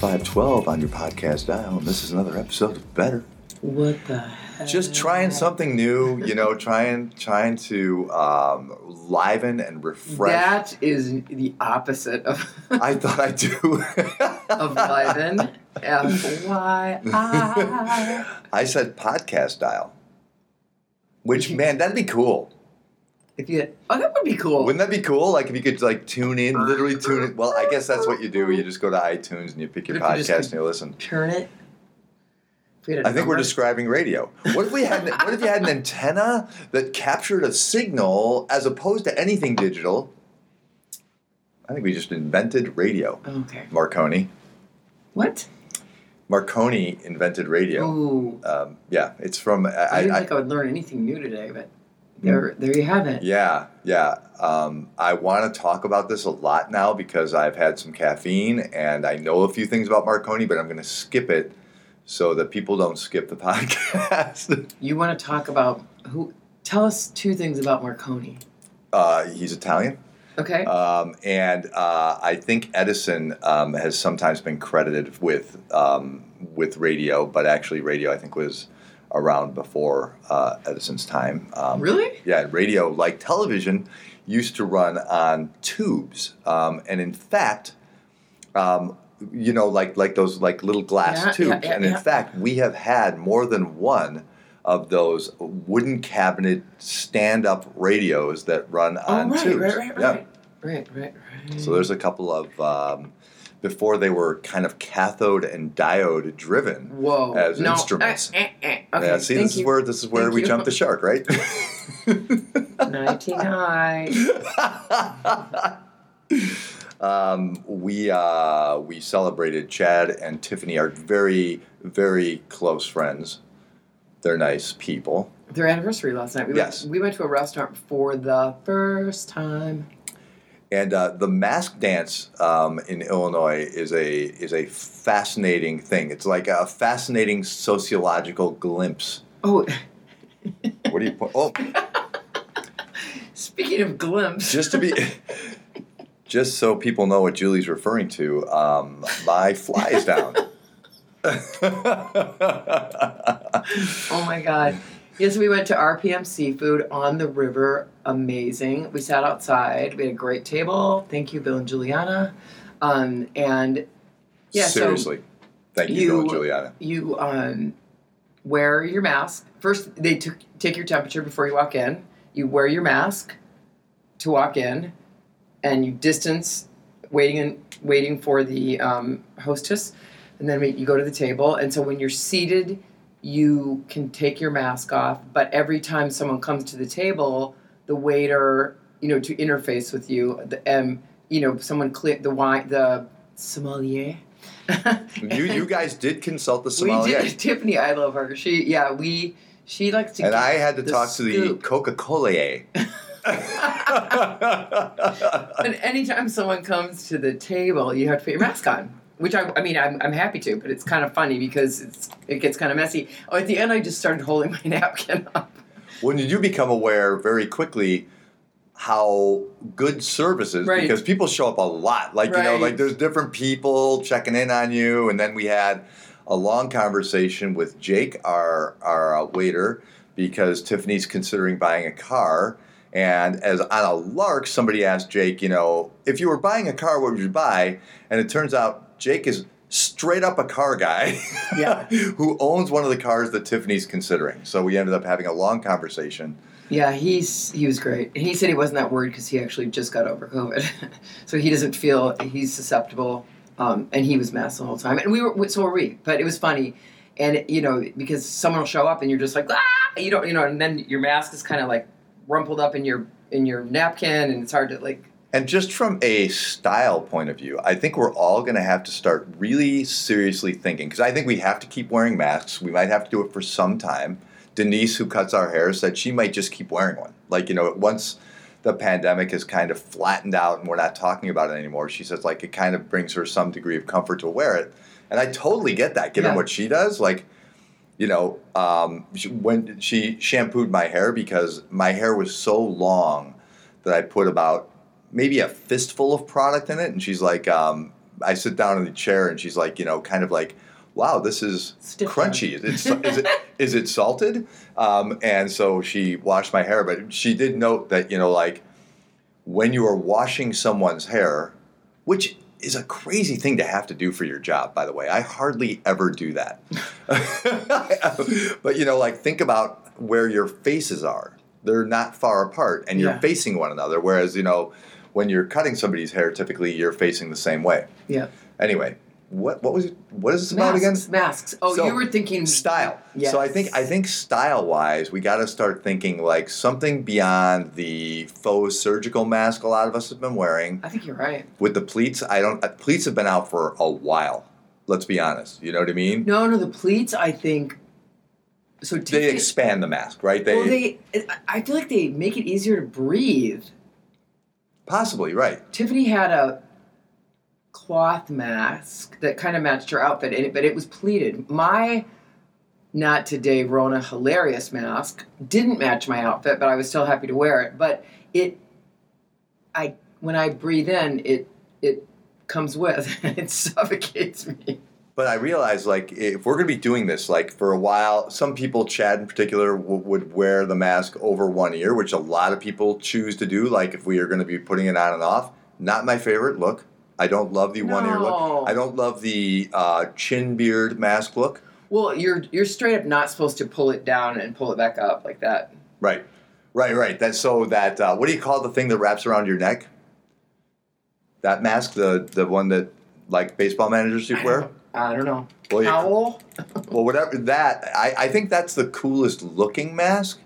Okay, it's 512 on your podcast dial, and this is another episode of Better. What the hell? Just trying something new, you know, trying trying to um, liven and refresh. That is the opposite of I thought I do. of Liven. F Y I. I said podcast dial. Which man, that'd be cool. If you, oh, that would be cool. Wouldn't that be cool? Like if you could like tune in, literally tune in. Well, I guess that's what you do. You just go to iTunes and you pick your if you just podcast could- and you listen. Turn it. If we had a I think we're number- describing radio. What if we had what if you had an antenna that captured a signal as opposed to anything digital? I think we just invented radio. Okay. Marconi. What? Marconi invented radio. Ooh. Um, yeah, it's from I, I, I, didn't I- think I would learn anything new today, but there, there you have it. Yeah, yeah. Um, I want to talk about this a lot now because I've had some caffeine and I know a few things about Marconi, but I'm going to skip it so that people don't skip the podcast. You want to talk about who? Tell us two things about Marconi. uh, he's Italian. Okay. Um, and uh, I think Edison um, has sometimes been credited with um, with radio, but actually, radio I think was around before uh, Edison's time. Um, really? Yeah, radio, like television, used to run on tubes, um, and in fact, um, you know, like like those like little glass Yeah, tubes. yeah, yeah, and in fact, we have had more than one of those wooden cabinet stand-up radios that run Oh, on right, tubes. right, right, Yeah. right, right, right, right. So there's a couple of um, before they were kind of cathode and diode driven. Whoa. as no. instruments. Eh, eh, eh. Okay. yeah, see, thank this is where this is where Thank we you. jump the shark, right? 19 high. um, we uh, we celebrated Chad and Tiffany are very very close friends. They're nice people, Their anniversary last night. We Yes. Went, we went to a restaurant for the first time. And uh, the mask dance um, in Illinois is a is a fascinating thing. It's like a fascinating sociological glimpse. Oh, What do you? po- Oh, speaking of glimpse. just to be. Just so people know what Julie's referring to, um, my fly is down. Oh my God. Yes, we went to RPM Seafood on the river. Amazing. We sat outside. We had a great table. Thank you, Bill and Juliana. Um, and yeah, so Seriously. Thank you, you- Bill and Juliana. you um, wear your mask. First, they took take your temperature before you walk in. You wear your mask to walk in, and you distance, waiting and waiting for the um, hostess, and then you go to the table. And so when you're seated, you can take your mask off. But every time someone comes to the table, the waiter, you know, to interface with you, the um, you know, someone clear the wine, the sommelier. You you guys did consult the We sommelier, did. Tiffany, I love her. She, yeah, we, she likes to. and I had to talk to the. Coca Cola. And anytime someone comes to the table, you have to put your mask on. Which I, I mean, I'm, I'm happy to, but it's kind of funny because it's it gets kind of messy. Oh, at the end, I just started holding my napkin up. when you do become aware very quickly how good service is Right. because people show up a lot like you know like there's different people checking in on you and then we had a long conversation with jake our our uh, waiter because tiffany's considering buying a car and as on a lark somebody asked jake you know if you were buying a car what would you buy and it turns out jake is straight up a car guy Yeah. who owns one of the cars that tiffany's considering so we ended up having a long conversation Yeah, he's he was great. He said he wasn't that worried because he actually just got over COVID, so he doesn't feel he's susceptible. Um, and he was masked the whole time, and we were so were we. But it was funny, and you know because someone will show up and you're just like ah, you don't you know, and then your mask is kind of like rumpled up in your in your napkin, and it's hard to like. And just from a style point of view, I think we're all going to have to start really seriously thinking because I think we have to keep wearing masks. We might have to do it for some time. Denise, who cuts our hair, said she might just keep wearing one. Like, you know, once the pandemic has kind of flattened out and we're not talking about it anymore, she says, like, it kind of brings her some degree of comfort to wear it. And I totally get that, given Yeah. what she does. Like, you know, um, she, when she shampooed my hair because my hair was so long that I put about maybe a fistful of product in it, and she's like, um, I sit down in the chair and she's like, you know, kind of like, wow, this is Stiff crunchy. Is it, is it is it salted? Um, and so she washed my hair, but she did note that you know, like when you are washing someone's hair, which is a crazy thing to have to do for your job, by the way. I hardly ever do that. but you know, like think about where your faces are. They're not far apart and you're Yeah. facing one another. Whereas, you know, when you're cutting somebody's hair, typically you're facing the same way. Yeah. Anyway, what what was it what is this about again? Masks. Masks. Oh, So, you were thinking Style. Yes. So I think I think style wise, we got to start thinking like something beyond the faux surgical mask a lot of us have been wearing. I think you're right. With the pleats, I don't. Uh, pleats have been out for a while. Let's be honest. You know what I mean? No, no, the pleats. I think. So They expand the mask, right? They, well, they. I feel like they make it easier to breathe. Possibly right. Tiffany had a cloth mask that kind of matched her outfit, it, but it was pleated. My not today Rona hilarious mask didn't match my outfit, but I was still happy to wear it. But it, I when I breathe in, it it comes with, it suffocates me. But I realize, like, if we're going to be doing this, like, for a while, some people, Chad in particular, w- would wear the mask over one ear, which a lot of people choose to do. Like, if we are going to be putting it on and off, not my favorite look. I don't love the one ear look. I don't love the uh, chin beard mask look. Well, you're you're straight up not supposed to pull it down and pull it back up like that. Right, right, right. That's so that uh, what do you call the thing that wraps around your neck? That mask, the the one that like baseball managers wear. I don't know. Well, you- Cowl. Well, whatever that, I, I think that's the coolest looking mask,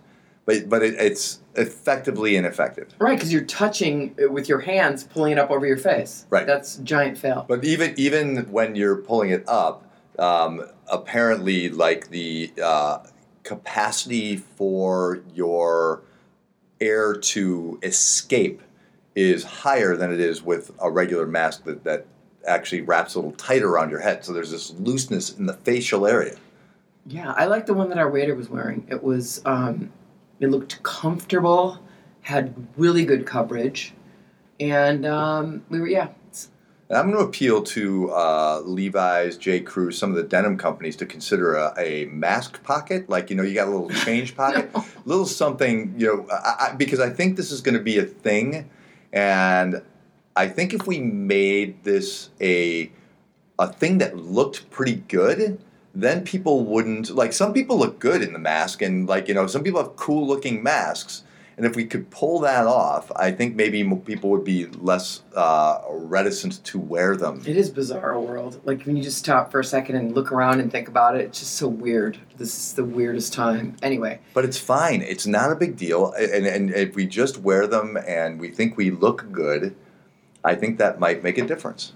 but but it, it's effectively ineffective. Right, because you're touching it with your hands, pulling it up over your face. Right. That's giant fail. But even even when you're pulling it up, um, apparently, like the uh, capacity for your air to escape is higher than it is with a regular mask that, that actually wraps a little tighter around your head. So there's this looseness in the facial area. Yeah, I like the one that our waiter was wearing. It was, um, it looked comfortable, had really good coverage, and um, we were yeah. And I'm going to appeal to uh, Levi's, J. Crew, some of the denim companies to consider a, a mask pocket. Like, you know, you got a little change pocket, No. little something, you know, I, I, because I think this is going to be a thing. And I think if we made this a, a thing that looked pretty good, then people wouldn't, like, some people look good in the mask, and, like, you know, some people have cool looking masks. And if we could pull that off, I think maybe people would be less uh, reticent to wear them. It is bizarre world. Like when you just stop for a second and look around and think about it, it's just so weird. This is the weirdest time. Anyway, But it's fine. It's not a big deal. And, and if we just wear them and we think we look good, I think that might make a difference.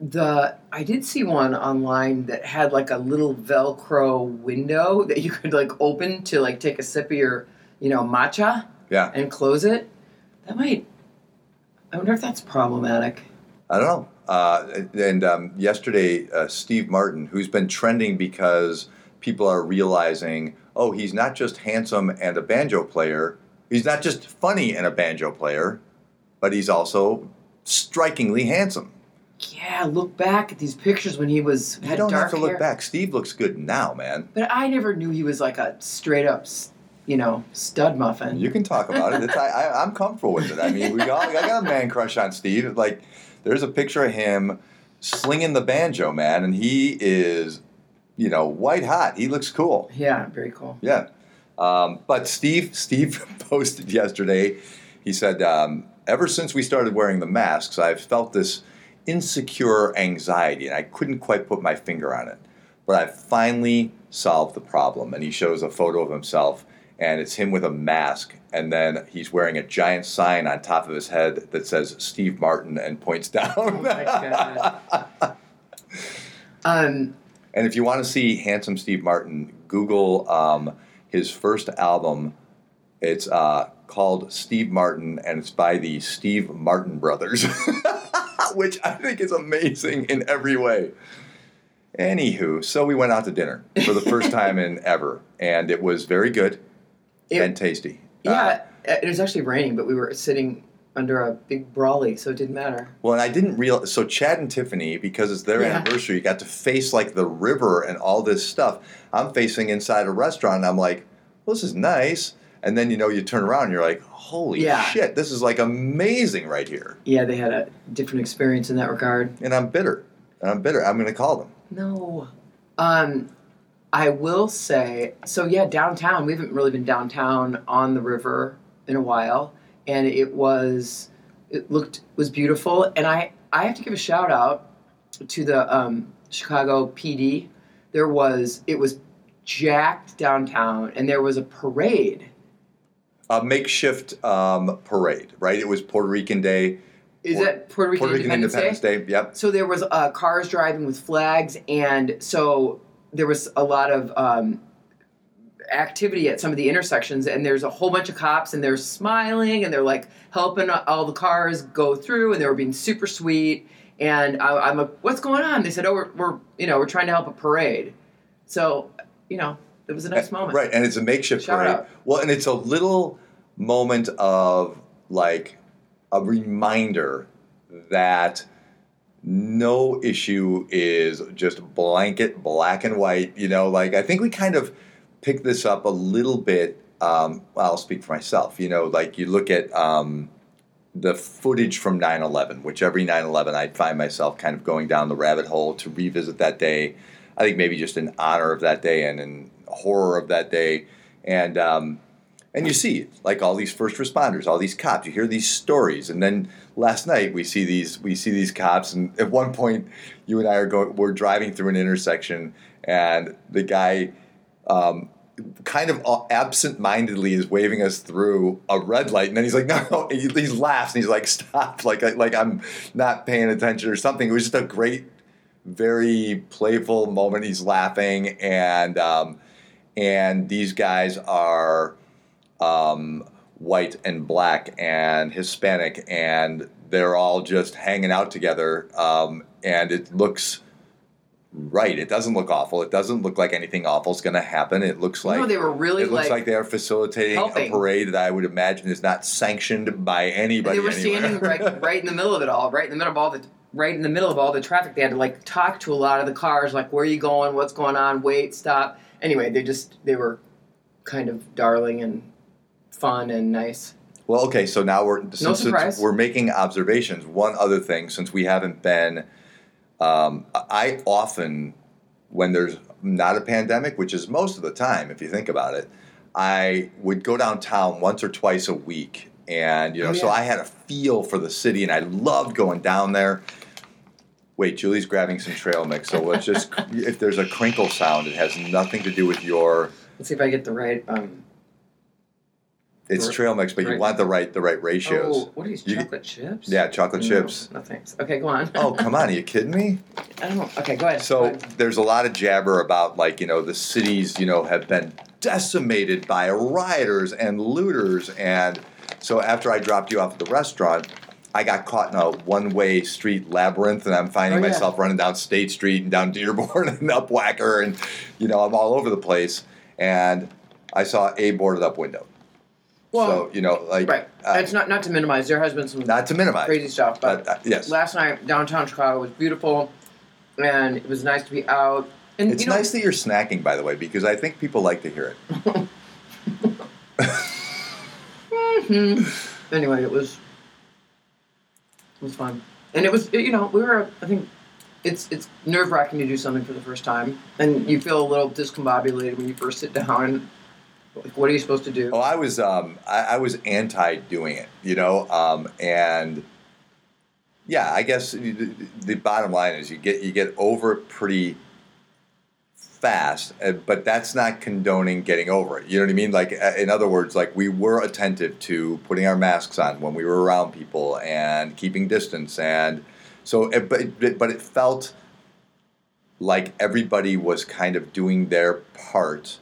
the I did see one online that had like a little Velcro window that you could like open to like take a sip of your, you know, matcha Yeah. and close it. That might. I wonder if that's problematic. I don't know. Uh, and um, yesterday, uh, Steve Martin, who's been trending because people are realizing, oh, he's not just handsome and a banjo player, he's not just funny and a banjo player, but he's also strikingly handsome. Yeah, look back at these pictures when he was You don't have to look hair. back. Steve looks good now, man. But I never knew he was like a straight up, you know, stud muffin. You can talk about it. It's, I, I, I'm comfortable with it. I mean, we all, I got a man crush on Steve. Like, there's a picture of him slinging the banjo, man, and he is, you know, white hot. He looks cool. Yeah, very cool. Yeah. Um, but Steve, Steve posted yesterday. He said, um, "Ever since we started wearing the masks, I've felt this insecure anxiety, and I couldn't quite put my finger on it. But I finally solved the problem." And he shows a photo of himself, and it's him with a mask, and then he's wearing a giant sign on top of his head that says "Steve Martin" and points down. Oh. Um, And if you want to see handsome Steve Martin, Google um, his first album. It's uh, called Steve Martin, and it's by the Steve Martin Brothers, which I think is amazing in every way. Anywho, so we went out to dinner for the first time in ever, and it was very good It- and tasty. Uh, yeah, it was actually raining, but we were sitting under a big brawly, so it didn't matter. Well, and I didn't realize. So Chad and Tiffany, because it's their Yeah. anniversary, got to face like the river and all this stuff. I'm facing inside a restaurant, and I'm like, "Well, this is nice." And then you know, you turn around, and you're like, "Holy Yeah. shit, this is like amazing right here." Yeah, they had a different experience in that regard. And I'm bitter. And I'm bitter. I'm going to call them. No. Um, I will say, so yeah, downtown, we haven't really been downtown on the river in a while. And it was, it looked, was beautiful. And I, I have to give a shout out to the um, Chicago PD. There was, it was jacked downtown and there was a parade. A makeshift um, parade, right? It was Puerto Rican Day. Is Puerto- that Puerto Rican, Puerto Rican Independence, Day? Independence Day. Yep. So there was uh, cars driving with flags, and so there was a lot of um, activity at some of the intersections. And there's a whole bunch of cops, and they're smiling, and they're like helping all the cars go through, and they were being super sweet. And I, I'm like, "What's going on?" They said, "Oh, we're, we're you know we're trying to help a parade." So you know it was a nice moment. Right, and it's a makeshift Shout parade. out. Well, and it's a little moment of like a reminder that no issue is just blanket black and white. You know, like I think we kind of picked this up a little bit. Um, well, I'll speak for myself. You know, like you look at um, the footage from 9-11, which every 9-11 I'd find myself kind of going down the rabbit hole to revisit that day. I think maybe just in honor of that day and in horror of that day. And um, and you see like all these first responders, all these cops. You hear these stories, and then last night we see these we see these cops, and at one point you and I are going we're driving through an intersection, and the guy. Um, kind of absent-mindedly is waving us through a red light and then he's like no, no. He, he laughs and he's like stop like like i'm not paying attention or something it was just a great very playful moment he's laughing and um, and these guys are um, white and black and hispanic and they're all just hanging out together um, and it looks right it doesn't look awful it doesn't look like anything awful is going to happen it looks like no, they were really it looks like, like, they are facilitating helping. a parade that I would imagine is not sanctioned by And anybody. they were anywhere. standing right, right in the middle of it all, right in the middle of all the, right in the middle of all the traffic. They had to like talk to a lot of the cars, like, "Where are you going? What's going on? Wait, stop." Anyway, they just they were kind of darling and fun and nice. Well, okay, so now we're since it's- surprise. we're making observations. One other thing, since we haven't been, um, I often, when there's not a pandemic, which is most of the time, if you think about it, I would go downtown once or twice a week, and you know, Oh, so. I had a feel for the city, and I loved going down there. Wait, Julie's grabbing some trail mix, so let's just if there's a crinkle sound, it has nothing to do with your. Let's see if I get the right. Um, It's trail mix, but you want the right the right ratios. oh, what are these You- chocolate chips? Yeah, chocolate No, chips. No thanks. Okay, go on. Oh, come on, are you kidding me? I don't know. Okay, go ahead. Go So ahead. there's a lot of jabber about like, you know, the cities, you know, have been decimated by rioters and looters and so after I dropped you off at the restaurant, I got caught in a one-way street labyrinth and I'm finding Oh, yeah. myself running down State Street and down Dearborn and up Wacker and you know, I'm all over the place and I saw a boarded up window. well, so, you know, like right. uh, it's not not to minimize. There has been some not to minimize. crazy stuff, but but uh, yes. last night downtown Chicago was beautiful, and it was nice to be out. And It's you know, nice that you're snacking, by the way, because I think people like to hear it. mm-hmm. Anyway, it was was fun, and it was you know we were I think it's it's nerve wracking to do something for the first time, and you feel a little discombobulated when you first sit down. Like, what are you supposed to do? Oh, I was um, I, I was anti doing it, you know, um, and yeah, I guess the, the bottom line is you get you get over it pretty fast, uh, but that's not condoning getting over it. You know what I mean? Like uh, in other words, like we were attentive to putting our masks on when we were around people and keeping distance, and so it, but it, but it felt like everybody was kind of doing their part.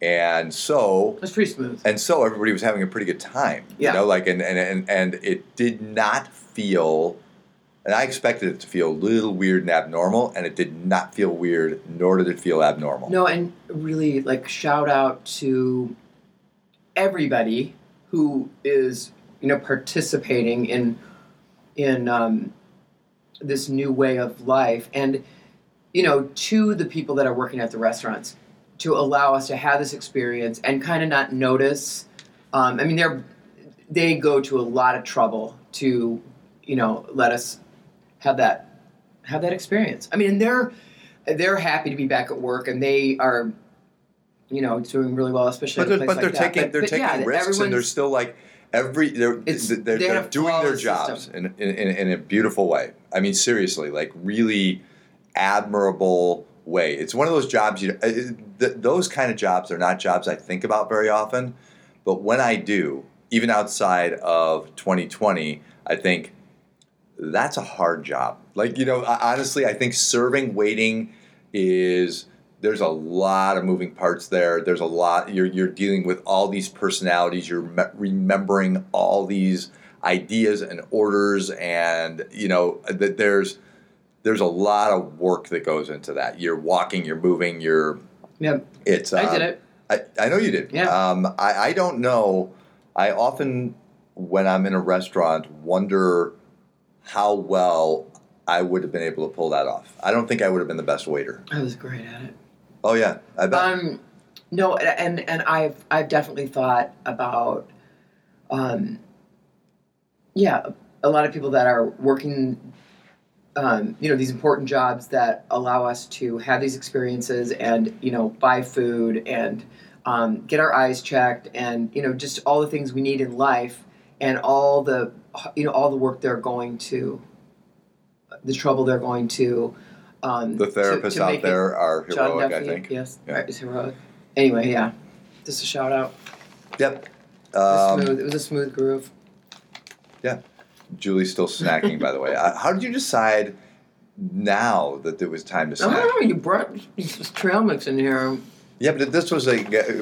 And so It was pretty smooth. and so everybody was having a pretty good time Yeah. you know like and, and and and it did not feel and i expected it to feel a little weird and abnormal and it did not feel weird nor did it feel abnormal No, and really like shout out to everybody who is you know, participating in in um, this new way of life, and you know, to the people that are working at the restaurants, to allow us to have this experience and kind of not notice. Um, I mean, they're they go to a lot of trouble to, you know, let us have that have that experience. I mean, they're they're happy to be back at work, and they are, you know, doing really well, especially. But they're, but they're taking But- they're but taking yeah, risks, and they're still like every they're they're, they they're doing their jobs in, in, in, in a beautiful way. I mean, seriously, like really admirable way. It's one of those jobs you uh, th- those kind of jobs are not jobs I think about very often, but when I do, even outside of 2020, I think that's a hard job. Like you know, honestly, I think serving waiting is there's a lot of moving parts there. There's a lot you're you're dealing with all these personalities. You're me- remembering all these ideas and orders, and you know that there's there's a lot of work that goes into that. You're walking, you're moving, you're Yep, it's. I um, did it. I, I know you did. Yeah. Um, I, I don't know. I often, when I'm in a restaurant, wonder how well I would have been able to pull that off. I don't think I would have been the best waiter. I was great at it. Oh yeah, I bet. Um, no, and and I've I've definitely thought about, um, yeah, a lot of people that are working, um, you know, these important jobs that allow us to have these experiences and you know buy food and um, get our eyes checked and you know just all the things we need in life and all the you know all the work they're going to, the trouble they're going to. Um, the therapists to make out it- there are heroic. Duffy, I think. Yes, Yeah. right, is heroic. Anyway, yeah, just a shout out. Yep. It was Um, smooth. It was a smooth groove. Yeah, Julie's still snacking, by the way. Uh, How did you decide now that it was time to I don't know. You brought this trail mix in here. Yeah, but this was a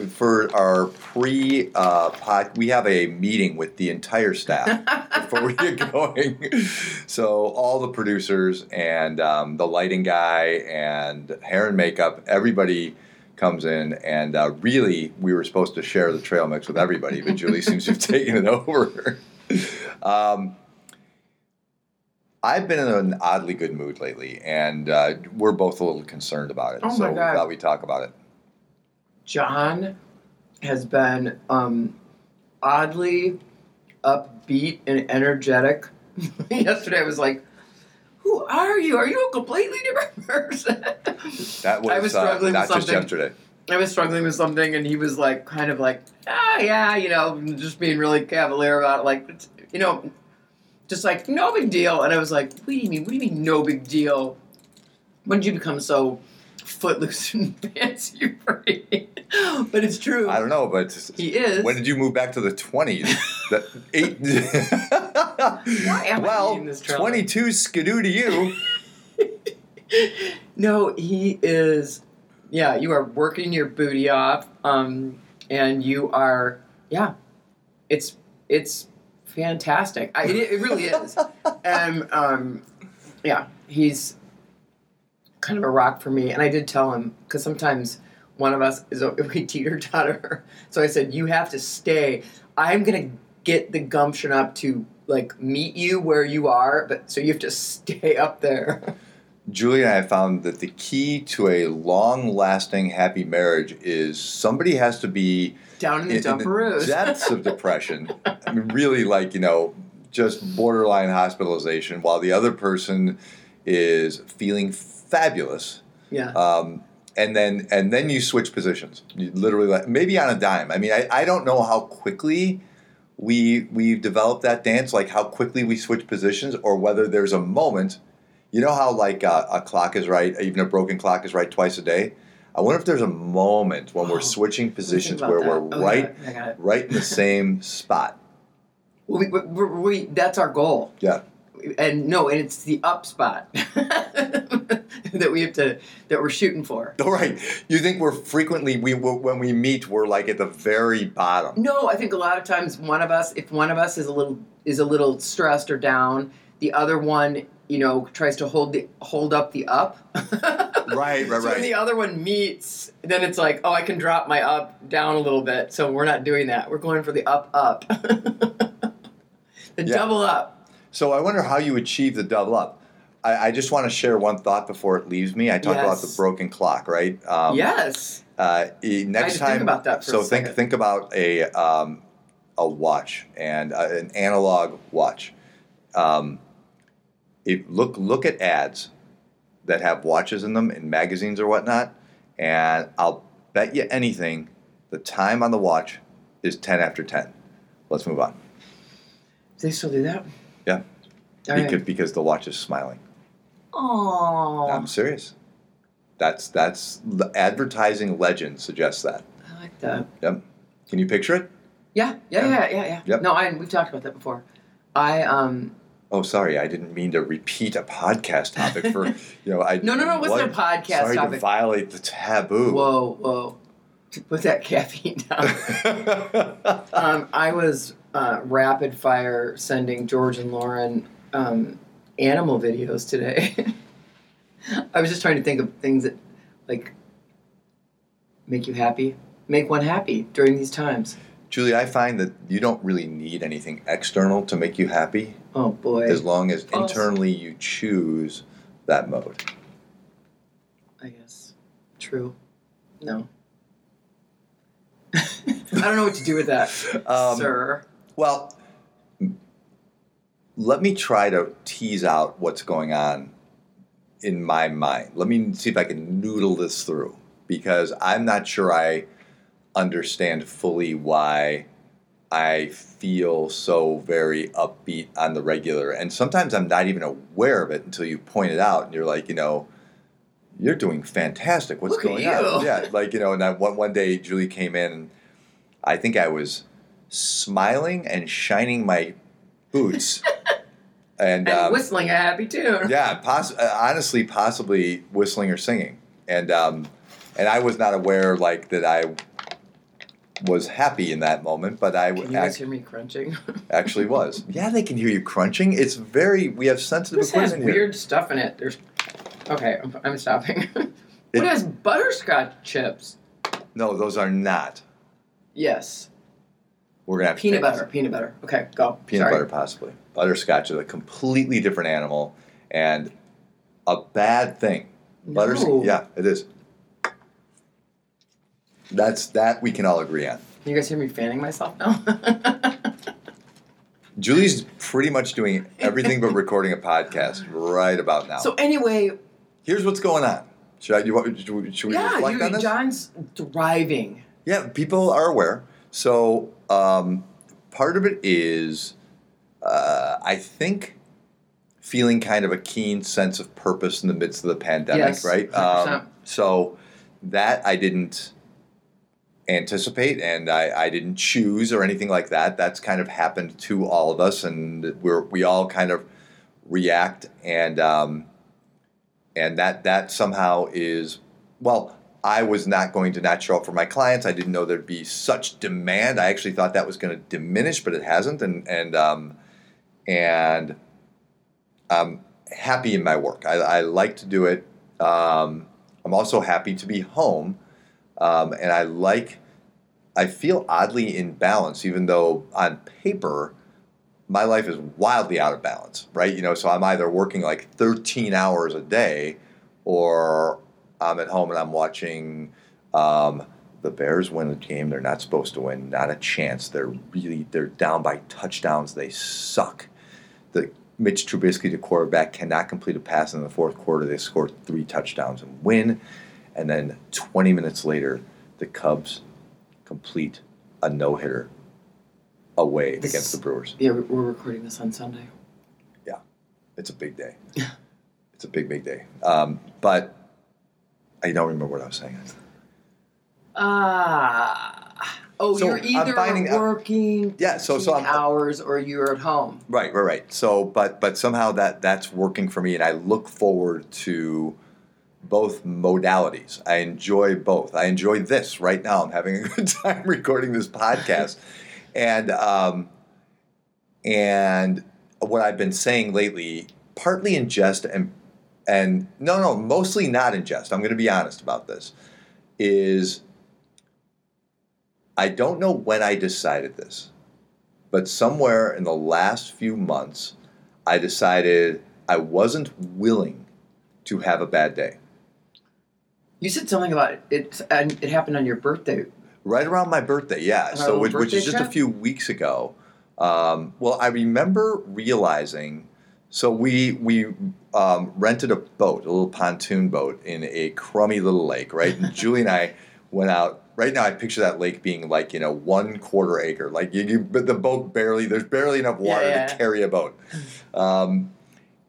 for our pre uh, pod. We have a meeting with the entire staff before we get going. So all the producers and um, the lighting guy and hair and makeup, everybody comes in, and uh, really we were supposed to share the trail mix with everybody, but Julie seems to have taken it over. Um, I've been in an oddly good mood lately, and uh, we're both a little concerned about it. Oh my so God. thought we talk about it. John has been um, oddly upbeat and energetic. Yesterday, I was like, "Who are you? Are you a completely different person?" That was, I was uh, struggling not with just something. yesterday. I was struggling with something, and he was like, kind of like, ah, yeah, you know, just being really cavalier about it, like, you know, just like no big deal. And I was like, what do you mean? What do you mean no big deal? When did you become so footloose and fancy free? but it's true. I don't know, but He is. when did you move back to the twenties? the eight. Why am well, eating this twenty-two skidoo to you. no, he is. Yeah, you are working your booty off, um, and you are. Yeah, it's it's fantastic. I, it, it really is. and um, yeah, he's kind of a rock for me. And I did tell him because sometimes one of us is a we teeter totter. So I said, "You have to stay. I'm gonna get the gumption up to." Like meet you where you are, but so you have to stay up there. Julie and I found that the key to a long-lasting happy marriage is somebody has to be Down in the in, in the depths of depression. I mean, really, like you know, just borderline hospitalization, while the other person is feeling fabulous. yeah. um, and then and then you switch positions. You literally, like, maybe on a dime. I mean, I, I don't know how quickly we we developed that dance, like how quickly we switch positions, or whether there's a moment. You know how like uh, a clock is right, even a broken clock is right twice a day. I wonder if there's a moment when Oh, we're switching positions where that. we're Oh, right yeah, I got it. right in the same spot. Well, we, we, we, that's our goal. Yeah. And no, and it's the up spot that we have to that we're shooting for. All right. You think we're frequently we when we meet we're like at the very bottom. No, I think a lot of times one of us, if one of us is a little is a little stressed or down, the other one, you know, tries to hold the hold up the up. Right, right, so right. when the other one meets, then it's like, oh, I can drop my up down a little bit. So we're not doing that. We're going for the up up. The Yeah. double up. So I wonder how you achieve the double up. I, I just want to share one thought before it leaves me. I talked about the broken clock, right? Um, yes. Uh, next time, think about that so think think about a um, a watch and uh, an analog watch. Um, if look look at ads that have watches in them in magazines or whatnot, and I'll bet you anything, the time on the watch is ten after ten. Let's move on. They still do that? Yeah, All right. because because the watch is smiling. Aw. I'm serious. That's that's the advertising legend suggests that. I like that. Yep. Can you picture it? Yeah, yeah, Yeah. yeah, yeah. Yep. No, I we've talked about that before. I um Oh, sorry, I didn't mean to repeat a podcast topic for you know. I No, no, no, it wasn't a podcast sorry topic. to violate the taboo. whoa, whoa. To Put that caffeine down. um, I was uh, rapid fire sending George and Lauren um, animal videos today. I was just trying to think of things that like make you happy, make one happy during these times. Julie, I find that you don't really need anything external to make you happy, Oh boy, as long as Oh. internally you choose that mode. I guess true. No, I don't know what to do with that, Um, sir. Well, let me try to tease out what's going on in my mind. Let me see if I can noodle this through because I'm not sure I understand fully why I feel so very upbeat on the regular. And sometimes I'm not even aware of it until you point it out and you're like, you know, you're doing fantastic. What's Look going on? Yeah, like, you know, and I, one, one day Julie came in and I think I was smiling and shining my boots. and And um, whistling a happy tune. yeah, poss- uh, honestly, possibly whistling or singing, and um, and I was not aware like that I was happy in that moment, but I Can you guys hear me crunching? actually was. Yeah, they can hear you crunching. It's very we have sensitive this has equipment here. weird stuff in it. There's okay. I'm, I'm stopping. It- what has butterscotch chips? No, those are not. Yes, We're gonna have peanut take- butter. Peanut butter. Okay, go. Peanut Sorry. butter, possibly. Butterscotch is a completely different animal and a bad thing. No. yeah, it is. That's that we can all agree on. You guys hear me fanning myself now? Julie's pretty much doing everything but recording a podcast right about now. so anyway, Here's what's going on. Should I? We should we yeah, reflect you, on this? John's thriving. Yeah, people are aware. So um, part of it is, uh, I think, feeling kind of a keen sense of purpose in the midst of the pandemic, Yes, right? 100%. Um, so that I didn't anticipate and I, I didn't choose or anything like that. That's kind of happened to all of us, and we're we all kind of react and um, and that that somehow is well. I was not going to not show up for my clients. I didn't know there'd be such demand. I actually thought that was going to diminish, but it hasn't, and and um, and I'm happy in my work. I, I like to do it. Um, I'm also happy to be home, um, and I like. I feel oddly in balance, even though on paper, my life is wildly out of balance. Right? You know, so I'm either working like 13 hours a day, or I'm at home and I'm watching. Um, the Bears win a game they're not supposed to win. Not a chance. They're really they're down by touchdowns. They suck. The Mitch Trubisky, the quarterback, cannot complete a pass in the fourth quarter. They score three touchdowns and win. And then 20 minutes later, the Cubs complete a no hitter away This- against the Brewers. Yeah, we're we're recording this on Sunday. Yeah, it's a big day. Yeah, it's a big, big day. Um, but I don't remember what I was saying. Ah. Oh, So, you're either finding working Yeah, so so I'm hours or you're at home. Right, right, right. So, but but somehow that that's working for me, and I look forward to both modalities. I enjoy both. I enjoy this right now. I'm having a good time recording this podcast, and um, and what I've been saying lately, partly in jest and and no, no, mostly not in jest. I'm going to be honest about this. Is I don't know when I decided this but somewhere in the last few months, I decided I wasn't willing to have a bad day. You said something about it. It, and it happened on your birthday. Right around my birthday, yeah. So which, which is just a few weeks ago. Um, well, I remember realizing. So we we um, rented a boat, a little pontoon boat, in a crummy little lake, right? And Julie and I went out. Right now, I picture that lake being like you know one quarter acre. Like you, you but the boat barely there's barely enough Yeah, water yeah. to carry a boat. Um,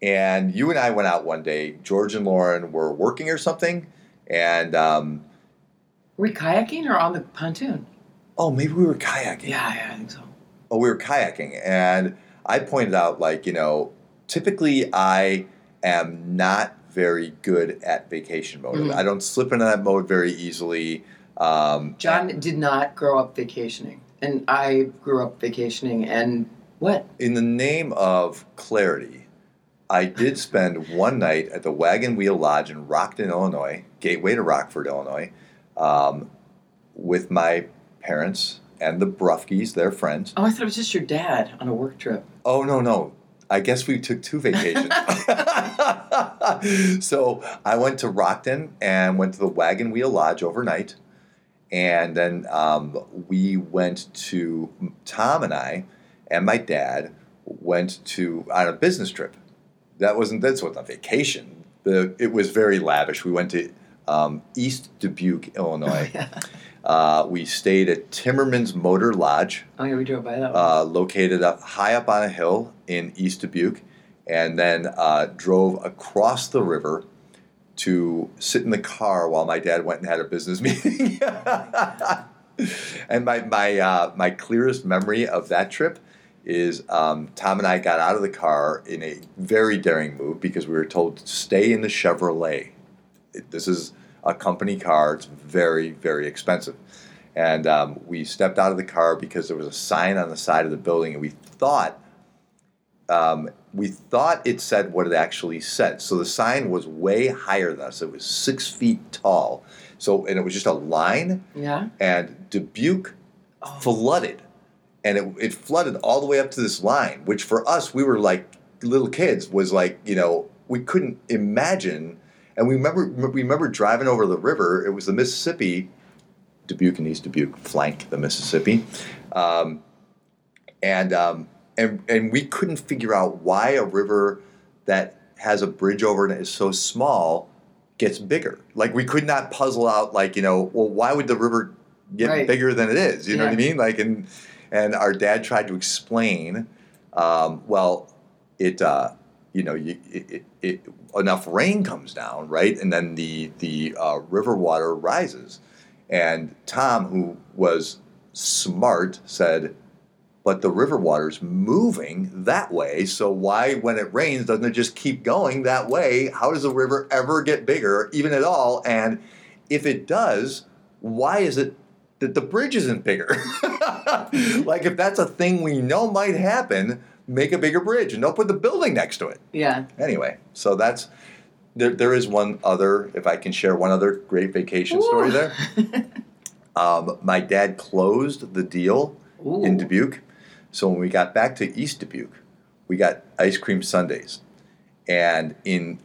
and you and I went out one day. George and Lauren were working or something, and um, Were we kayaking or on the pontoon? oh, maybe we were kayaking. Yeah, yeah, I think so. oh, we were kayaking, and I pointed out, like, you know, typically I am not very good at vacation mode. Mhm. I don't slip into that mode very easily. Um, John did not grow up vacationing, and I grew up vacationing. And what? in the name of clarity, I did spend one night at the Wagon Wheel Lodge in Rockton, Illinois, gateway to Rockford, Illinois, um, with my parents and the Brufkes, their friends. Oh, I thought it was just your dad on a work trip. Oh no no. I guess we took two vacations. so I went to Rockton and went to the Wagon Wheel Lodge overnight, and then um, we went to Tom and I and my dad went to on a business trip. That wasn't that's wasn't a vacation. The it was very lavish. We went to um, East Dubuque, Illinois. yeah. Uh, we stayed at Timmerman's Motor Lodge Oh, yeah, we drove by that one. uh, located up high up on a hill in East Dubuque, and then uh, drove across the river to sit in the car while my dad went and had a business meeting. and my my uh, my clearest memory of that trip is um, Tom and I got out of the car in a very daring move because we were told to stay in the Chevrolet. This is a company car; it's very very expensive. And um, we stepped out of the car because there was a sign on the side of the building, and we thought um, we thought it said what it actually said. So the sign was way higher than us; it was six feet tall. So and it was just a line, yeah. and Dubuque Oh. flooded, and it, it flooded all the way up to this line, which for us we were like little kids was like you know we couldn't imagine. And we remember we remember driving over the river. It was the Mississippi, Dubuque and East Dubuque flank the Mississippi, um, and um, and and we couldn't figure out why a river that has a bridge over it is so small gets bigger. Like we could not puzzle out like you know well why would the river get Right. bigger than it is? You know what I mean? Like and and our dad tried to explain. Um, well, it uh, you know you, it, it, enough rain comes down right, and then the the uh, river water rises. And Tom, who was smart, said, "But the river water's moving that way. So why, when it rains, doesn't it just keep going that way? How does the river ever get bigger, even at all? And if it does, why is it that the bridge isn't bigger? like if that's a thing we know might happen, make a bigger bridge and don't put the building next to it. Yeah. Anyway, so that's there. There is one other, if I can share one other great vacation story there. Um, my dad closed the deal Ooh. in Dubuque. So when we got back to East Dubuque, we got ice cream sundaes. And in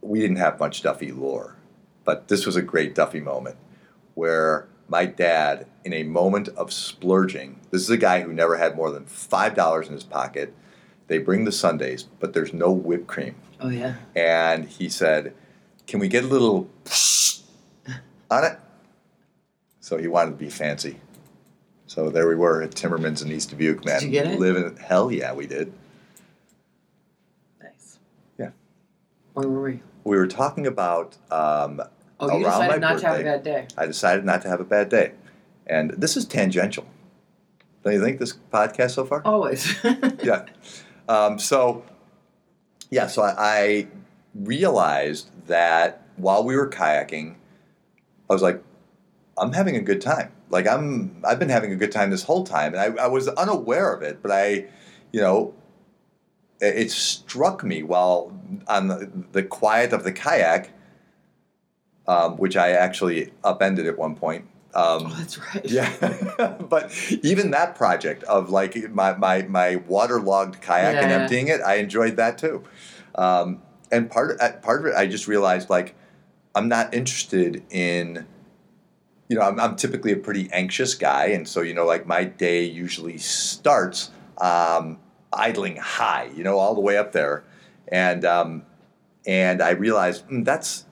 we didn't have much Duffy lore, but this was a great Duffy moment where my dad, in a moment of splurging, this is a guy who never had more than five dollars in his pocket. They bring the sundaes, but there's no whipped cream. Oh yeah. And he said, Can we get a little on it? So he wanted to be fancy. So there we were at Timmerman's in East Dubuque, man. Did you get it? Living hell yeah, we did. Nice. Yeah. Where were we? We were talking about um, Oh, you decided not to have a bad day. I decided not to have a bad day. And this is tangential. Don't you think this podcast so far? Always. yeah. Um, so, yeah, so I, I realized that while we were kayaking, I was like, I'm having a good time. Like I'm, I've been having a good time this whole time, and I, I was unaware of it, but I, you know, it, it struck me while on the, the quiet of the kayak, um, which I actually upended at one point. Um, Oh, that's right. yeah, but even that project of like my my, my waterlogged kayak and Yeah. emptying it, I enjoyed that too. Um, and part uh, part of it, I just realized like I'm not interested in. You know, I'm, I'm typically a pretty anxious guy, and so you know, like my day usually starts um, idling high. You know, all the way up there, and um, and I realized mm, that's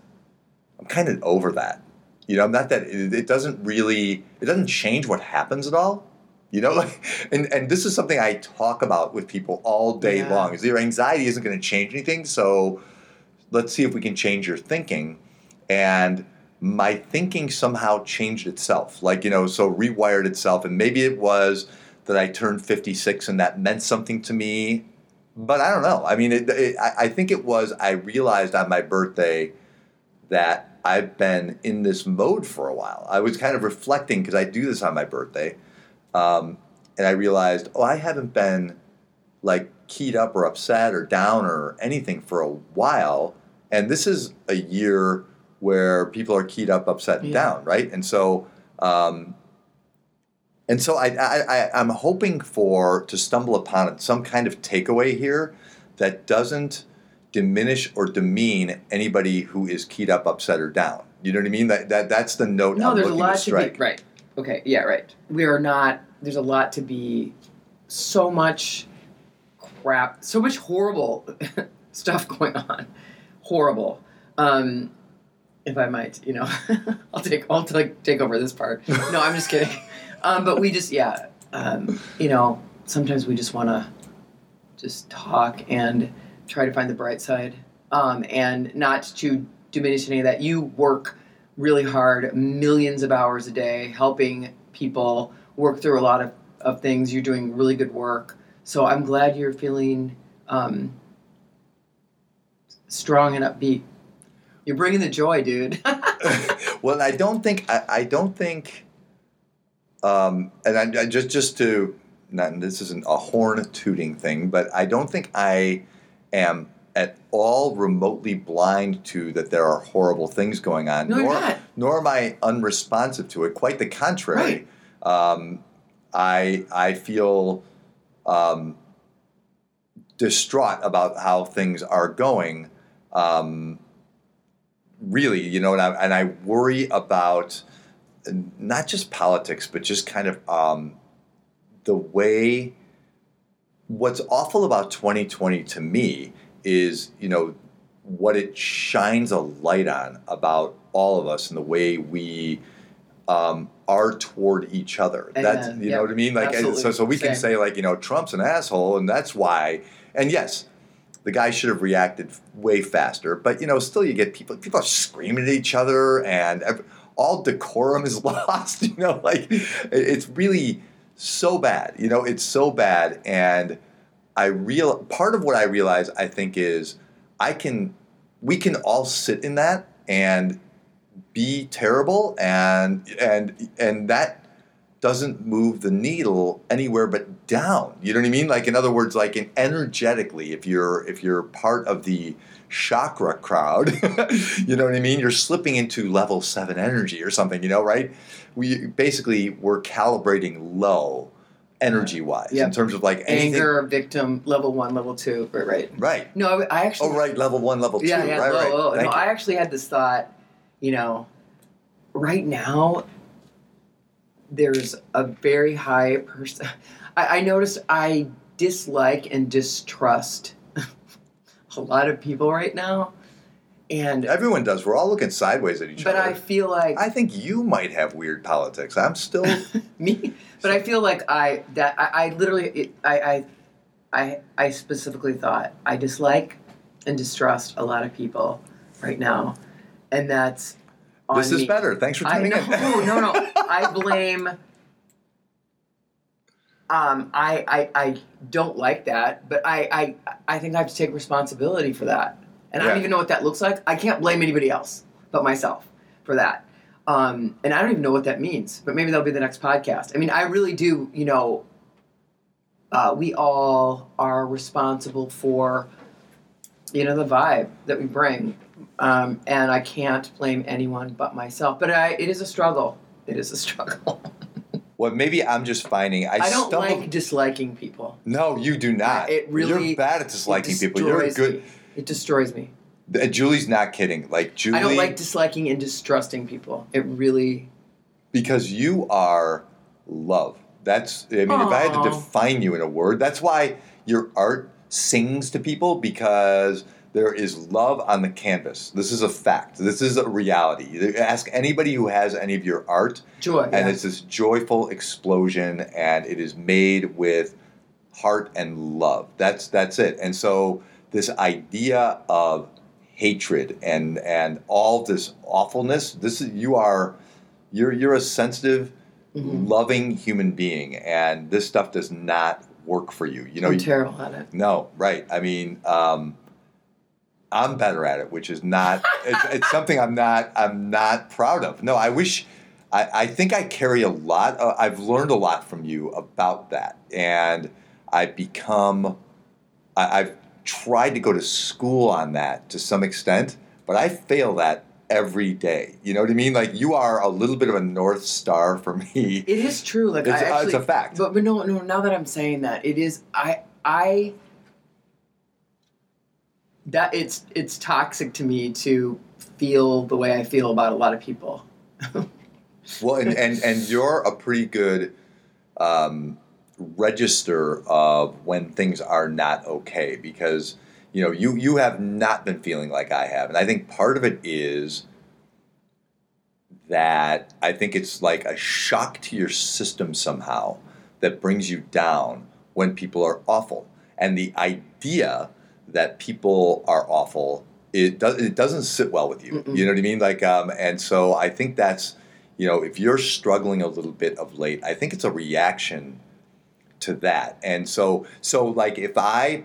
I'm kind of over that. You know, I'm not that it, it doesn't really it doesn't change what happens at all. You know, like and and this is something I talk about with people all day Yeah. long. Is your anxiety isn't going to change anything, so let's see if we can change your thinking. And my thinking somehow changed itself, like you know, so rewired itself, and maybe it was that I turned 56 and that meant something to me. But I don't know. I mean, it, it, I, I think it was. I realized on my birthday that I've been in this mode for a while. I was kind of reflecting because I do this on my birthday, um, and I realized, oh, I haven't been like keyed up or upset or down or anything for a while, and this is a year where people are keyed up, upset, and Yeah. down, right? And so. Um, and so I, I, I, I'm hoping for to stumble upon some kind of takeaway here that doesn't diminish or demean anybody who is keyed up, upset, or down. You know what I mean? That, that that's the note No, I'm there's a lot to to be right. Okay, yeah, right. We are not. There's a lot to be. So much crap. So much horrible stuff going on. Horrible. Um, if I might, you know, I'll take I'll take take over this part. No, I'm just kidding. Um, but we just yeah, um, you know, sometimes we just want to just talk and try to find the bright side, um, and not to diminish any of that. You work really hard, millions of hours a day, helping people work through a lot of, of things. You're doing really good work. So I'm glad you're feeling um, strong and upbeat. You're bringing the joy, dude. well, I don't think I, I don't think, um, and I, I just just to not this isn't a horn tooting thing, but I don't think I am at all remotely blind to that there are horrible things going on. No, nor, not. nor am I unresponsive to it. Quite the contrary. Um, I I feel um, distraught about how things are going. Um, really, you know, and I, and I worry about not just politics, but just kind of um, the way. What's awful about 2020 to me is, you know, what it shines a light on about all of us and the way we um, are toward each other. That's you Yep. know what I mean. Like, Absolutely. so so we can Same. say like, you know, Trump's an asshole, and that's why. And yes, the guy should have reacted way faster. But you know, still, you get people people are screaming at each other, and ev all decorum is lost. You know, like it's really so bad. You know, it's so bad, and I real part of what I realize I think is I can we can all sit in that and be terrible and and and that doesn't move the needle anywhere but down. You know what I mean? Like in other words, like in energetically, if you're if you're part of the chakra crowd, you know what I mean? You're slipping into level seven energy or something, you know, right? We basically we're calibrating low energy wise in terms of like anything. Anger, victim, level one, level two. Right, right. Right. No, I actually. Oh right, level one, level two. Yeah, yeah, right, low, right. low. No, you. I actually had this thought, you know, right now there's a very high person. I, I noticed I dislike and distrust a lot of people right now, and Everyone does. We're all looking sideways at each other. but I feel like I think you might have weird politics. I'm still. me, but I feel like I that I, I literally it, I, I I I specifically thought I dislike and distrust a lot of people right now, and that's on this is me. better. Thanks for I tuning no, in. no, no. I blame. Um, I, I, I don't like that, but I, I, I think I have to take responsibility for that, and I don't even know what that looks like. I can't blame anybody else but myself for that, um, and I don't even know what that means. But maybe that'll be the next podcast. I mean, I really do. You know, uh, we all are responsible for, you know, the vibe that we bring um, and I can't blame anyone but myself. But I, it is a struggle. it is a struggle. Well, maybe I'm just finding I, I don't like disliking people. no, you do not. It really You're bad at disliking people. You're a good. Me. It destroys me. Uh, Julie's not kidding. Like Julie, I don't like disliking and distrusting people. It really. because you are love. That's I mean, if I had to define you in a word, that's why your art sings to people because there is love on the canvas. This is a fact. This is a reality. You Ask anybody who has any of your art, Joy. and yeah. it's this joyful explosion, and it is made with heart and love. That's that's it. And so this idea of hatred and and all this awfulness. This is you are you're you're a sensitive, Mhm. loving human being, and this stuff does not work for you. You know, I'm you- terrible at it. no, right. I mean, um, I'm better at it, which is not. it's, it's something I'm not. I'm not proud of. No, I wish. I, I think I carry a lot. Uh, I've learned a lot from you about that, and I've become. I, I've tried to go to school on that to some extent, but I fail that every day. You know what I mean? Like you are a little bit of a north star for me. It is true. Like It's, I uh, it's a fact. But but no no. Now that I'm saying that, it is I I. That it's it's toxic to me to feel the way I feel about a lot of people. Well, and, and, and you're a pretty good um, register of when things are not okay because you know you you have not been feeling like I have, and I think part of it is that I think it's like a shock to your system somehow that brings you down when people are awful, and the idea that people are awful it does it doesn't sit well with you. Mm-mm. You know what I mean? Like, um, and so I think that's you know if you're struggling a little bit of late, I think it's a reaction to that. And so so like if I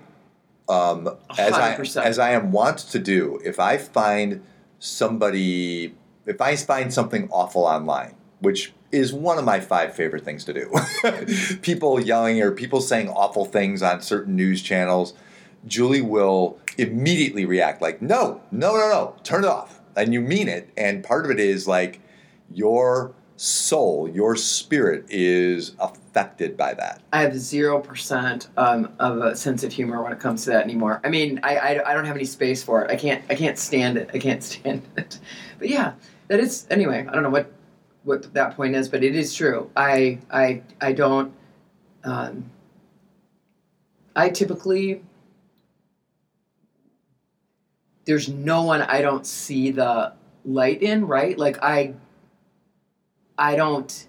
um, as I 100%. as I am wont to do, if I find somebody if I find something awful online, which is one of my five favorite things to do. people yelling or people saying awful things on certain news channels, Julie will immediately react like, no, no, no, no, turn it off. And you mean it. And part of it is like your soul, your spirit is affected by that. I have zero percent um, of a sense of humor when it comes to that anymore. I mean, I, I, I don't have any space for it. I can't I can't stand it. I can't stand it. But yeah, that is anyway. I don't know what what that point is, but it is true. I I I don't. Um, I typically there's no one I don't see the light in. Right, like I I don't.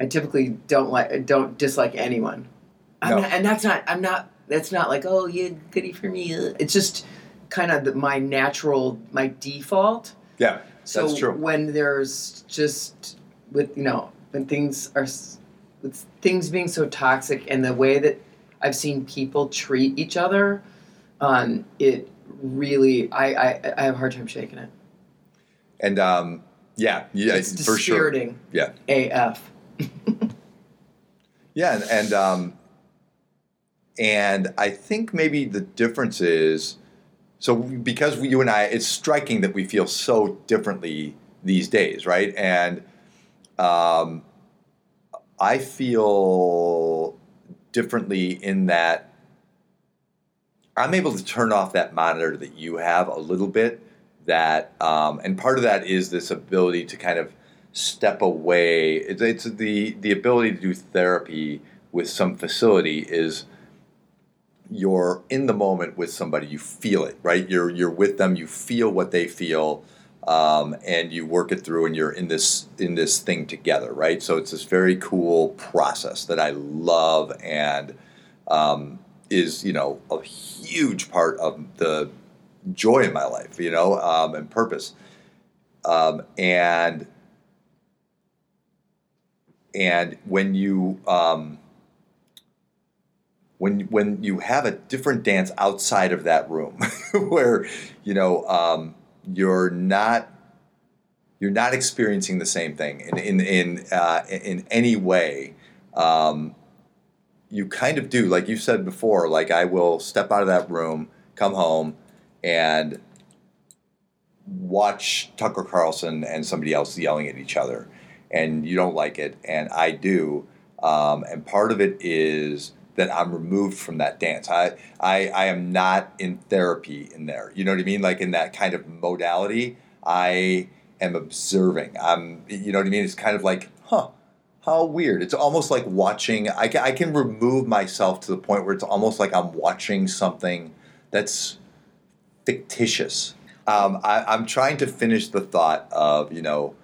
I typically don't like don't dislike anyone, I'm No. not, and that's not I'm not that's not like oh yeah goody for me. It's just kind of the, my natural my default. Yeah, So that's true. when there's just with you know when things are with things being so toxic and the way that I've seen people treat each other, um, it really I, I I have a hard time shaking it. And um, yeah, yeah, it's for sure. Yeah. AF. Yeah, and and, um, and I think maybe the difference is so because we, you and I, it's striking that we feel so differently these days, right? And um, I feel differently in that I'm able to turn off that monitor that you have a little bit. That um, and part of that is this ability to kind of step away. It's, it's the the ability to do therapy with some facility is you're in the moment with somebody. You feel it, right? You're you're with them. You feel what they feel, um, and you work it through. And you're in this in this thing together, right? So it's this very cool process that I love and um, is you know a huge part of the joy in my life, you know, um, and purpose. Um, and and when you um, when when you have a different dance outside of that room, where you know um, you're not you're not experiencing the same thing in in in uh, in any way. Um, you kind of do, like you said before. Like I will step out of that room, come home, and watch Tucker Carlson and somebody else yelling at each other, and you don't like it, and I do. Um, and part of it is that I'm removed from that dance. I, I I am not in therapy in there. You know what I mean? Like in that kind of modality, I am observing. I'm you know what I mean? It's kind of like, huh, how weird. It's almost like watching. I can, I can remove myself to the point where it's almost like I'm watching something that's fictitious. Um, I, I'm trying to finish the thought of you know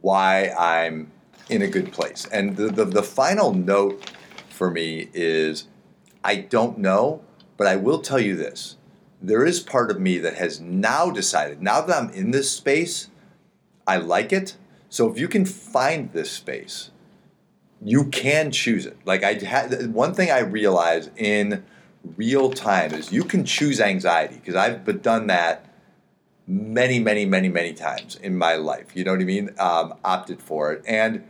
why I'm in a good place, and the, the, the final note for me is I don't know, but I will tell you this. There is part of me that has now decided, now that I'm in this space, I like it. So if you can find this space, you can choose it. Like I had one thing I realized in real time is you can choose anxiety because I've done that many, many, many, many times in my life. You know what I mean? Um, opted for it, and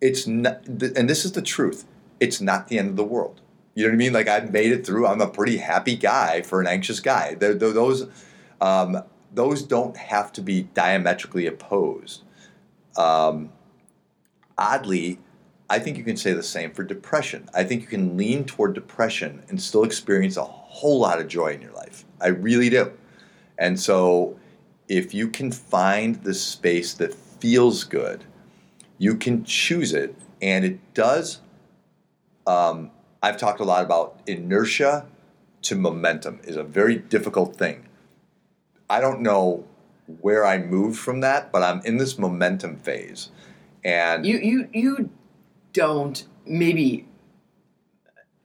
it's not. And this is the truth it's not the end of the world. You know what I mean? Like I've made it through. I'm a pretty happy guy for an anxious guy. They're, they're, those um, those don't have to be diametrically opposed. Um, oddly, I think you can say the same for depression. I think you can lean toward depression and still experience a whole lot of joy in your life. I really do. And so, if you can find the space that feels good, you can choose it, and it does um, I've talked a lot about inertia to momentum is a very difficult thing. I don't know where I moved from that, but I'm in this momentum phase, and you you you don't maybe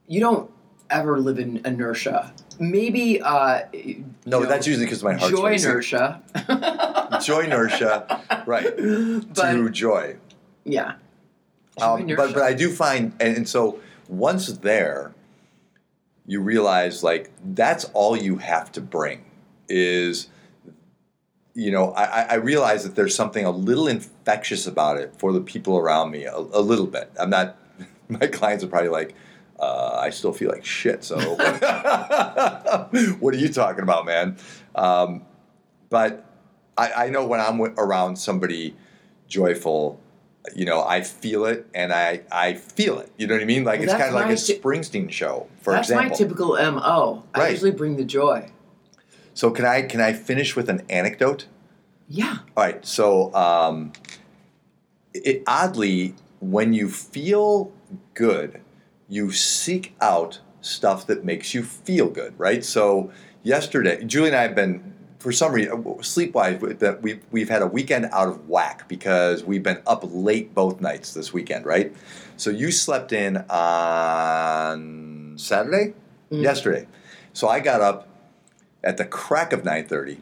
you don't ever live in inertia. Maybe uh, no, know, that's usually because my heart's joy racing. inertia. joy inertia, right? But, to joy. Yeah. Um, but but I do find and, and so once there, you realize like that's all you have to bring is you know I, I realize that there's something a little infectious about it for the people around me a, a little bit i'm not my clients are probably like uh, i still feel like shit so what are you talking about man um, but I, I know when i'm around somebody joyful you know, I feel it and I, I feel it. You know what I mean? Like well, it's kind of like a Springsteen show, for that's example. That's my typical MO. I right. usually bring the joy. So can I can I finish with an anecdote? Yeah. All right. So um, it oddly, when you feel good, you seek out stuff that makes you feel good, right? So yesterday, Julie and I have been for some reason, sleep wise, we've, we've had a weekend out of whack because we've been up late both nights this weekend, right? So you slept in on Saturday? Mm. Yesterday. So I got up at the crack of 9.30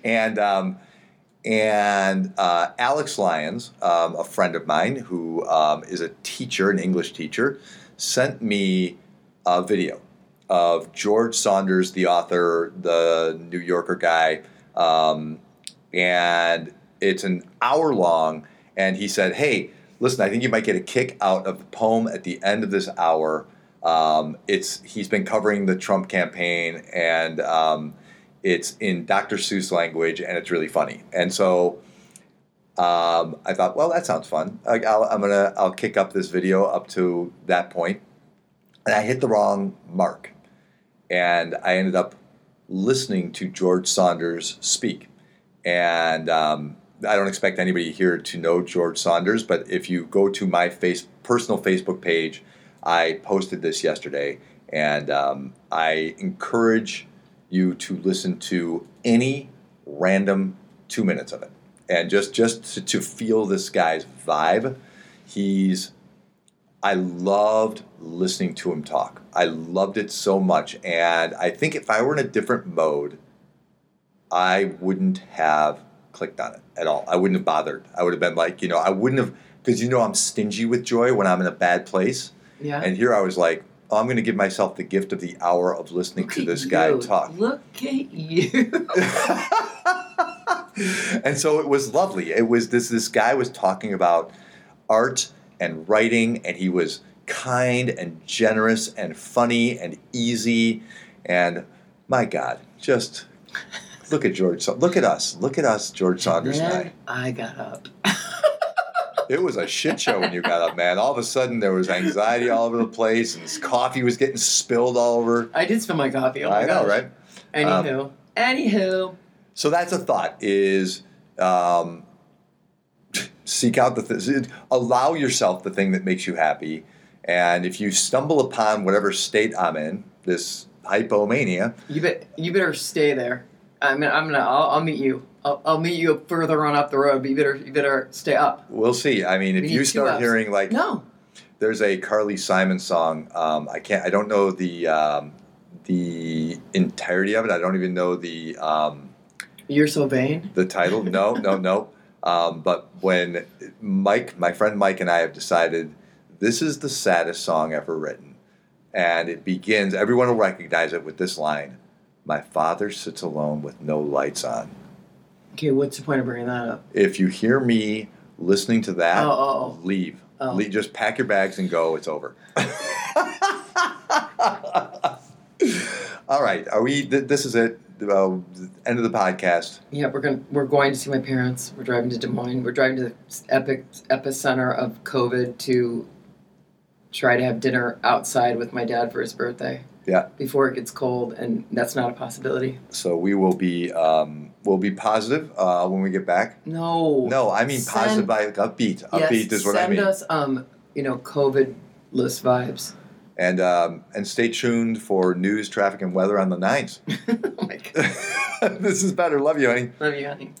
and um, and uh, alex lyons um, a friend of mine who um, is a teacher an english teacher sent me a video of George Saunders, the author, the New Yorker guy, um, and it's an hour long. And he said, "Hey, listen, I think you might get a kick out of the poem at the end of this hour. Um, it's he's been covering the Trump campaign, and um, it's in Dr. Seuss language, and it's really funny. And so." Um, I thought, well, that sounds fun. I, I'll, I'm gonna I'll kick up this video up to that point, and I hit the wrong mark and I ended up listening to George Saunders speak. And um, I don't expect anybody here to know George Saunders, but if you go to my face personal Facebook page, I posted this yesterday, and um, I encourage you to listen to any random two minutes of it, and just just to, to feel this guy's vibe. He's I loved listening to him talk. I loved it so much. And I think if I were in a different mode, I wouldn't have clicked on it at all. I wouldn't have bothered. I would have been like, you know, I wouldn't have, because you know I'm stingy with joy when I'm in a bad place. Yeah. And here I was like, oh, I'm going to give myself the gift of the hour of listening Look to this guy you. talk. Look at you. and so it was lovely. It was this this guy was talking about art and writing, and he was kind and generous and funny and easy. And my God, just Look at George. Look at us. Look at us, George Saunders and I. I got up. It was a shit show when you got up, man. All of a sudden, there was anxiety all over the place, and this coffee was getting spilled all over. I did spill my coffee. Oh my I know, right? Anywho, anywho, So that's a thought: is um, seek out the th- allow yourself the thing that makes you happy, and if you stumble upon whatever state I'm in, this hypomania, you bet you better stay there. I mean, I'm gonna. I'll, I'll meet you. I'll, I'll meet you further on up the road. But you better you better stay up. we'll see. I mean, if We you start hearing like No, there's a Carly Simon song. Um, I can't. I don't know the um, the entirety of it. I don't even know the um, you're so vain. the title. No, no, no. Um, but when Mike, my friend Mike, and I have decided this is the saddest song ever written, and it begins. Everyone will recognize it with this line: "My father sits alone with no lights on." Okay, what's the point of bringing that up? If you hear me listening to that, Oh, oh, leave. Oh. Le- Just pack your bags and go. It's over. All right. Are we? Th- this is it. Uh, end of the podcast. Yeah, we're going. to We're going to see my parents. We're driving to Des Moines. We're driving to the epic epicenter of COVID to try to have dinner outside with my dad for his birthday. Yeah. Before it gets cold, and that's not a possibility. So we will be. Um, we'll be positive uh, when we get back. No. No, I mean Send- positive by upbeat. Yes, Upbeat is what I mean. send us, um, you know, COVID-less vibes. And um, and stay tuned for news, traffic, and weather on the nines. oh my god, this is better. Love you, honey. love you, honey.